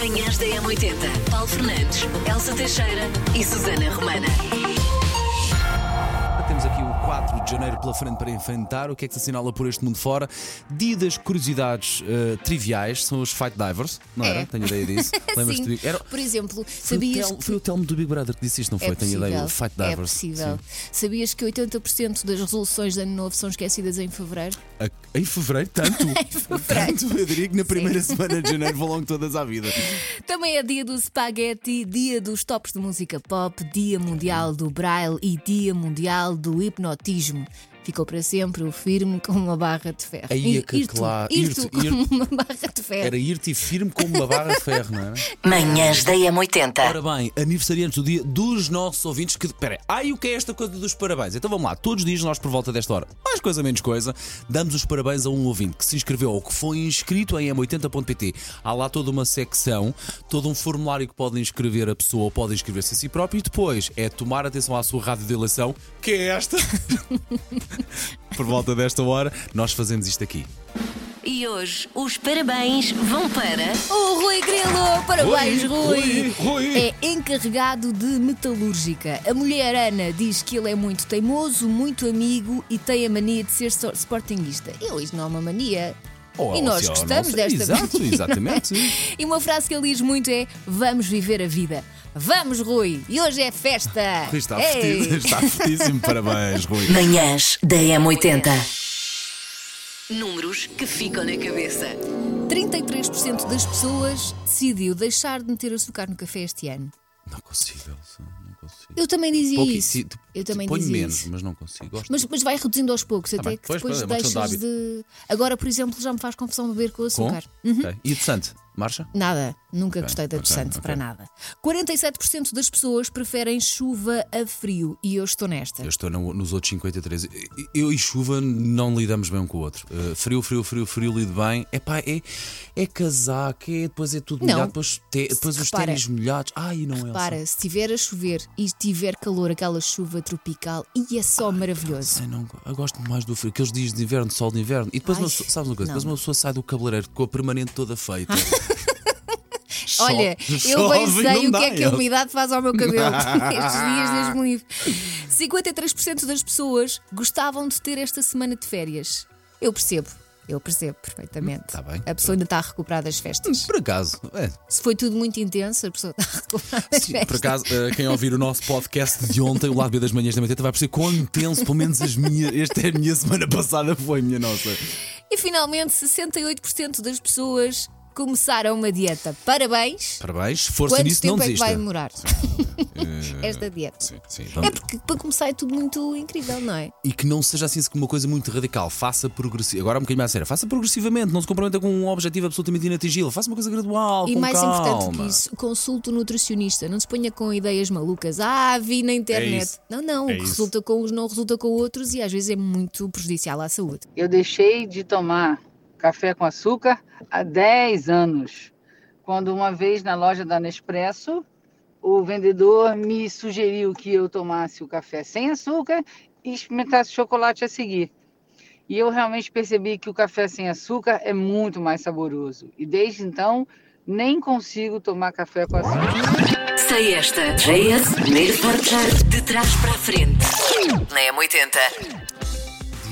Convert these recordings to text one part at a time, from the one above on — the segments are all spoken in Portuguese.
Manhãs da M80. Paulo Fernandes, Elsa Teixeira e Susana Romana. Temos aqui o 4 de janeiro pela frente para enfrentar. O que é que se assinala por este mundo fora? Dia das curiosidades eh, triviais são os Fight Divers, não era? É. Tenho ideia disso. Lembras-te? Sim. de- Era, Por exemplo, foi, o sabias Tel- que foi o Telmo do Big Brother que disse isto, não foi? é Tenho ideia. Fight é Divers. possível. Sim. Sabias que 80% das resoluções de ano novo são esquecidas em fevereiro? A- Em fevereiro, tanto. fevereiro. Tanto, que na primeira semana de janeiro vão logo todas à vida. Também é dia do spaghetti, dia dos tops de música pop, dia mundial do braille e dia mundial do hipnotismo. Ficou para sempre o firme com uma barra de ferro. Aí é que ir claro, ir ir tu ir- uma barra de ferro. Era ir-te firme como uma barra de ferro, não é? Manhãs da M80. Ora bem, aniversariantes do dia dos nossos ouvintes que. Espera, aí, ai, o que é esta coisa dos parabéns? Então vamos lá, todos os dias nós por volta desta hora, mais coisa menos coisa, damos os parabéns a um ouvinte que se inscreveu ou que foi inscrito em m80.pt. Há lá toda uma secção, todo um formulário que pode inscrever a pessoa ou pode inscrever-se a si próprio e depois é tomar atenção à sua rádio de eleição, que é esta. por volta desta hora, nós fazemos isto aqui. E hoje os parabéns vão para. O Rui Grilo, parabéns, Rui, Rui. Rui. É encarregado de metalúrgica. A mulher Ana diz que ele é muito teimoso, muito amigo e tem a mania de ser sportinguista. Eu, isto não é uma mania. Ou e é nós se- ou gostamos desta Exato, mania. exatamente. E uma frase que ele diz muito é: Vamos viver a vida. Vamos, Rui. E hoje é festa. Rui está fortíssimo, está fortíssimo, parabéns, Rui. Manhãs da M80. Números que ficam na cabeça. 33% das pessoas decidiu deixar de meter açúcar no café este ano. Não consigo, Elsa, não consigo. Eu também dizia isso. tipo, Eu também ponho dizia menos, isso. mas não consigo. Gosto. Mas, mas vai reduzindo aos poucos, até bem. que Pois, depois pois, é uma questão de deixas de, Agora, por exemplo, já me faz confusão beber com açúcar. Uhum. Ok. E de Sante? Marcha? Nada, nunca gostei de ok, adoçante ok. para nada. 47% das pessoas preferem chuva a frio e eu estou nesta. Eu estou no- nos outros 53. Eu e chuva não lidamos bem um com o outro. Uh, frio, frio, frio, frio, lido bem. Epá, é, é casaco, é, depois é tudo Não. molhado, depois, te- depois os Repara. ténis molhados. Ai, não é. Para, se estiver a chover e tiver calor, aquela chuva tropical, e é só maravilhoso. Ai, não, eu gosto mais do frio, aqueles dias de inverno, sol de inverno. E depois, Ai, uma pessoa- sabes uma coisa? não. Depois uma pessoa sai do cabeleireiro com a permanente toda feita. Olha, eu bem chove, sei não o que dá, é que a umidade faz ao meu cabelo estes dias, Deus me livre. 53% das pessoas gostavam de ter esta semana de férias. Eu percebo, eu percebo perfeitamente. Tá bem. A pessoa ainda está a recuperar das festas. Por acaso, é, Se foi tudo muito intenso, a pessoa está a recuperar das Sim, festas. por acaso, eh, quem ouvir o nosso podcast de ontem, o lado B das manhãs da manhã, vai perceber quão intenso, pelo menos as minhas, esta é a minha semana passada foi, minha nossa. E finalmente, 68% das pessoas começaram uma dieta. Parabéns! Parabéns, força Quanto nisso, não tempo é que desista. vai demorar Eh, esta dieta? Sim, sim, É porque para começar é tudo muito incrível, não é? E que não seja assim como uma coisa muito radical. Faça progressivamente. Agora um bocadinho mais sério. Faça progressivamente. Não se comprometa com um objetivo absolutamente inatingível. Faça uma coisa gradual. E com mais calma. importante que isso, consulte o nutricionista. Não se ponha com ideias malucas. Ah, vi na internet. isso. não, não. É o que isso. resulta com uns não resulta com outros e às vezes é muito prejudicial à saúde. Eu deixei de tomar café com açúcar há 10 anos, quando uma vez na loja da Nespresso, o vendedor me sugeriu que eu tomasse o café sem açúcar e experimentasse chocolate a seguir. E eu realmente percebi que o café sem açúcar é muito mais saboroso. E desde então, nem consigo tomar café com açúcar. Sei esta. JS, primeiro portar de trás para a frente. Na M80.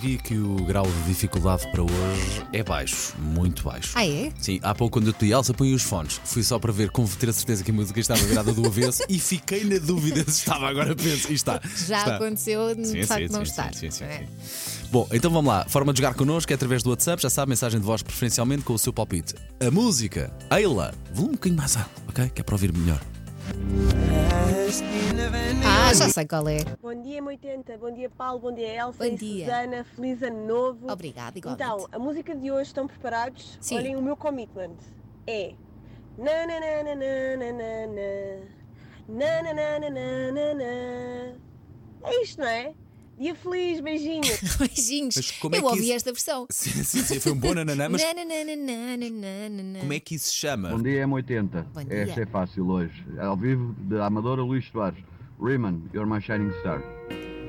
Diria que o grau de dificuldade para hoje é baixo. Muito baixo. Ah, é? Sim, há pouco quando eu te Elsa, põe os fones. Fui só para ver, como ter a certeza que a música estava virada do avesso e fiquei na dúvida se estava agora penso. E está. Já está. aconteceu de Sim, facto sim, não sim, estar. sim, sim, é? sim. Bom, então vamos lá. Forma de jogar connosco é através do WhatsApp, já sabe, mensagem de voz preferencialmente com o seu palpite. A música, Eila, volume um bocadinho mais alto, ok? Que é para ouvir melhor. Ah, já sei qual é. Bom dia, M80. Bom dia, Paulo. Bom dia, Elsa Bom e dia. Susana. Feliz ano novo. Obrigada, igualmente. Então, a música de hoje, estão preparados? Sim. Olhem, o meu commitment é... Na, na, na, na, na, na, na, na. Na, na, na, na, na, na, na. É isto, não é? Dia feliz, beijinhos. Beijinhos. É Eu que ouvi isso- esta versão. Sim, sim, sim, foi um bom nananã, mas Na, na, na, na, na, na, na, na. como é que isso se chama? Bom dia, M80. Bom dia. Esta é fácil hoje. Ao vivo, de Amadora Luís Soares. Riemann, You're My Shining Star.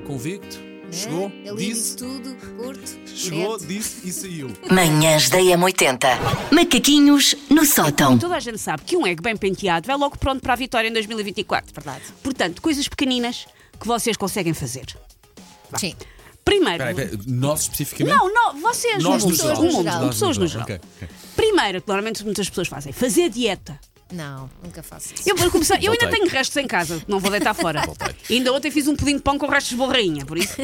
Convicto? né? Chegou, Ele disse. disse tudo, curto, Chegou, direto. disse e saiu. Manhãs da M80. Macaquinhos no sótão. Toda a gente sabe que um egg bem penteado vai logo pronto para a vitória em 2024. Verdade. Portanto, coisas pequeninas que vocês conseguem fazer. Sim. Primeiro. Peraí, peraí, nós especificamente? Não, não, vocês, Nós no no mundo, geral. o mundo, no pessoas no geral, geral. ok, ok. Primeiro, que normalmente muitas pessoas fazem, fazer dieta. Não, nunca faço isso. Eu, vou começar, eu ainda Voltei. tenho restos em casa, não vou deitar fora. ainda ontem fiz um pudim de pão com restos de borrainha, por isso.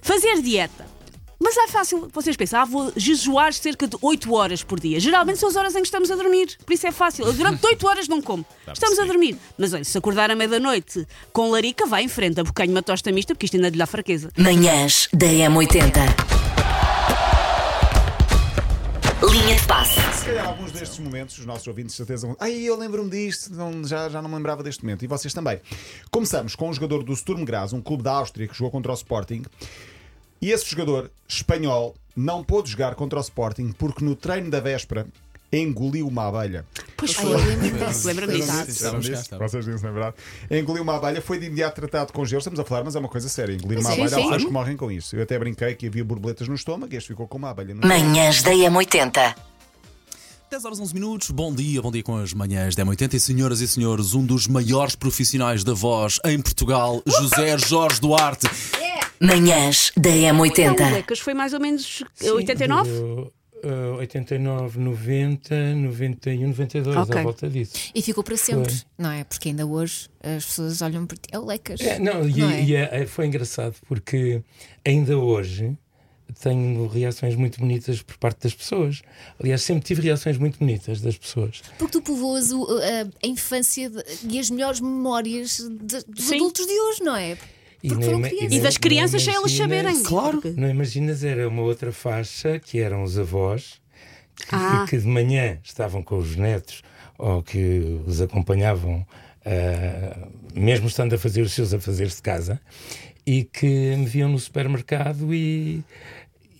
Fazer dieta. Mas é fácil, vocês pensam, ah, vou jejuar cerca de 8 horas por dia. Geralmente são as horas em que estamos a dormir, por isso é fácil. Eu durante 8 horas não como. Estamos a dormir. Mas olha, se acordar à meia-noite com larica, vai em frente, abocanho uma tosta mista, porque isto ainda lhe dá fraqueza. Manhãs da M80. Linha de passe. Se calhar alguns destes momentos, os nossos ouvintes de certeza vão. Ai, eu lembro-me disto, não- já, já não me lembrava deste momento. E vocês também. Começamos com um jogador do Sturm Graz, um clube da Áustria que jogou contra o Sporting. E esse jogador espanhol não pôde jogar contra o Sporting porque no treino da véspera engoliu uma abelha. Pois foi. disso. Lembra-me disso. Vocês é verdade? Engoliu uma abelha, foi de imediato tratado com gelo. Estamos a falar, mas é uma coisa séria. Engolir uma Sim, abelha, há sim. pessoas que morrem com isso. Eu até brinquei que havia borboletas no estômago e este ficou com uma abelha no Manhãs da M80. 10 horas 11 minutos, bom dia, bom dia com as manhãs da 80 e senhoras e senhores, um dos maiores profissionais da voz em Portugal, José Jorge Duarte. Manhãs da O M80. Lecas foi mais ou menos Sim, 89? Durou, uh, 89, 90, 91, 92, Ok. à volta disso. E ficou para sempre, Foi. não é? Porque ainda hoje as pessoas olham para ti. É o Lecas. É, não, e, Não é? e é- é- foi engraçado porque ainda hoje tenho reações muito bonitas por parte das pessoas. Aliás, sempre tive reações muito bonitas das pessoas. Porque tu povoas o- a, a infância de- e as melhores memórias de- dos Sim. adultos de hoje, não é? E Porque nem foram ima- crianças. E nem- das não crianças sem elas saberem. Claro. Porque- Não imaginas, era uma outra faixa que eram os avós que, Ah. que de manhã estavam com os netos ou que os acompanhavam, ah, mesmo estando a fazer os seus afazeres de casa, e que me viam no supermercado e.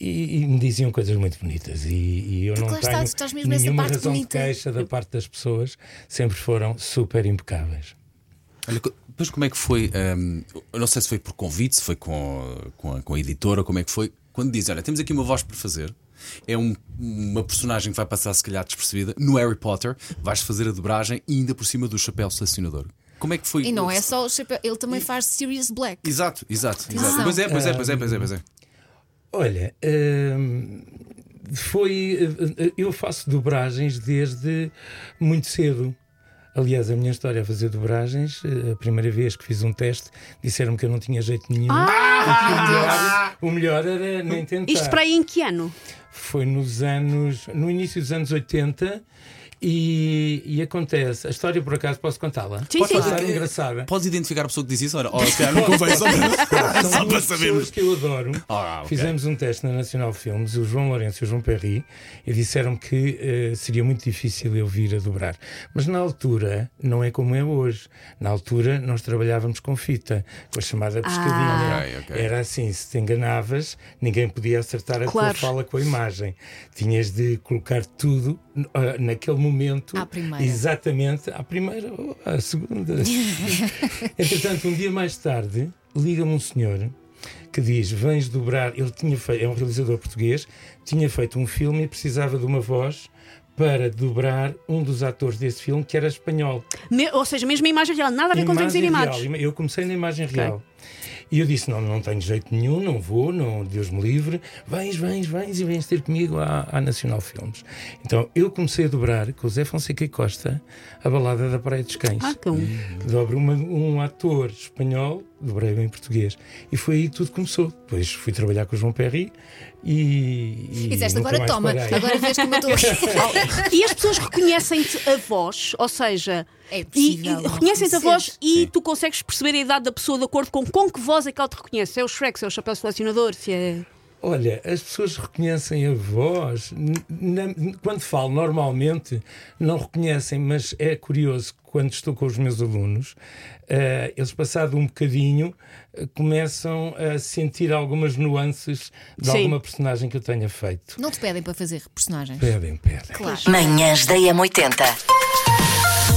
E, e me diziam coisas muito bonitas e, e eu Porque não tenho estás mesmo nessa nenhuma parte razão bonita. de queixa da parte das pessoas sempre foram super impecáveis Olha, depois como é que foi? eu não sei se foi por convite, se foi com, com, a, com a editora, como é que foi? Quando diz, olha, temos aqui uma voz para fazer. É um- uma personagem que vai passar, se calhar, despercebida. No Harry Potter, vais fazer a dobragem e ainda por cima do chapéu selecionador. Como é que foi? E não é só o chapéu, ele também faz Sirius Black. Exato, exato. exato. Atenção. Pois é, pois é, pois é, pois é, pois é. Olha, hum, foi. Eu faço dobragens desde muito cedo. Aliás, a minha história a fazer dobragens, eh, a primeira vez que fiz um teste, disseram-me que eu não tinha jeito nenhum. Ah! O melhor era nem tentar. Isto para aí em que ano? Foi nos anos. no início dos anos 80. E, e acontece, a história por acaso posso contá-la? Sim, Pode sim. Ah, engraçada. Podes identificar a pessoa que disse isso? Olha, oh, se não convém só para, só para sabermos. pessoas que eu adoro. Ah, ok. Fizemos um teste na Nacional Filmes, o João Lourenço e o João Perry, e disseram que eh, seria muito difícil eu vir a dobrar. Mas na altura, não é como é hoje. Na altura, nós trabalhávamos com fita, com a chamada pescadinha. Ok, ok. Era assim: se te enganavas, ninguém podia acertar a Claro. tua fala com a imagem. Tinhas de colocar tudo ah, naquele momento. À primeira. Exatamente, à primeira ou à segunda. Entretanto, um dia mais tarde, liga-me um senhor que diz: Vens dobrar. Ele tinha feito, é um realizador português, tinha feito um filme e precisava de uma voz para dobrar um dos atores desse filme que era espanhol. Me- ou seja, mesmo a imagem real, nada a ver com desenhos Imagem animados. Eu comecei na imagem real. E eu disse: não, não tenho jeito nenhum, não vou, não, Deus me livre. Vens, vens, vens e vens ter comigo à, à Nacional Filmes. Então eu comecei a dobrar com o Zé Fonseca e Costa a balada da Praia dos Cães. Ah, que um. Dobro uma- um ator espanhol, dobrei em português. E foi aí que tudo começou. Depois fui trabalhar com o João Perry e. E, E nunca agora toma, parei. agora vês como eu estou aqui. E as pessoas reconhecem-te a voz, ou seja, É e, impossível e não reconhecem-te a voz e tu consegues perceber a idade da pessoa de acordo com, com que voz é que ela te reconhece. Se é o Shrek, se é o chapéu selecionador, se é. Olha, as pessoas reconhecem a voz. Quando falo normalmente, não reconhecem, mas é curioso que quando estou com os meus alunos, eh, eles, passado um bocadinho, eh, começam a sentir algumas nuances de Sim. alguma personagem que eu tenha feito. Não te pedem para fazer personagens. Pedem, pedem. Claro. Manhãs da M80.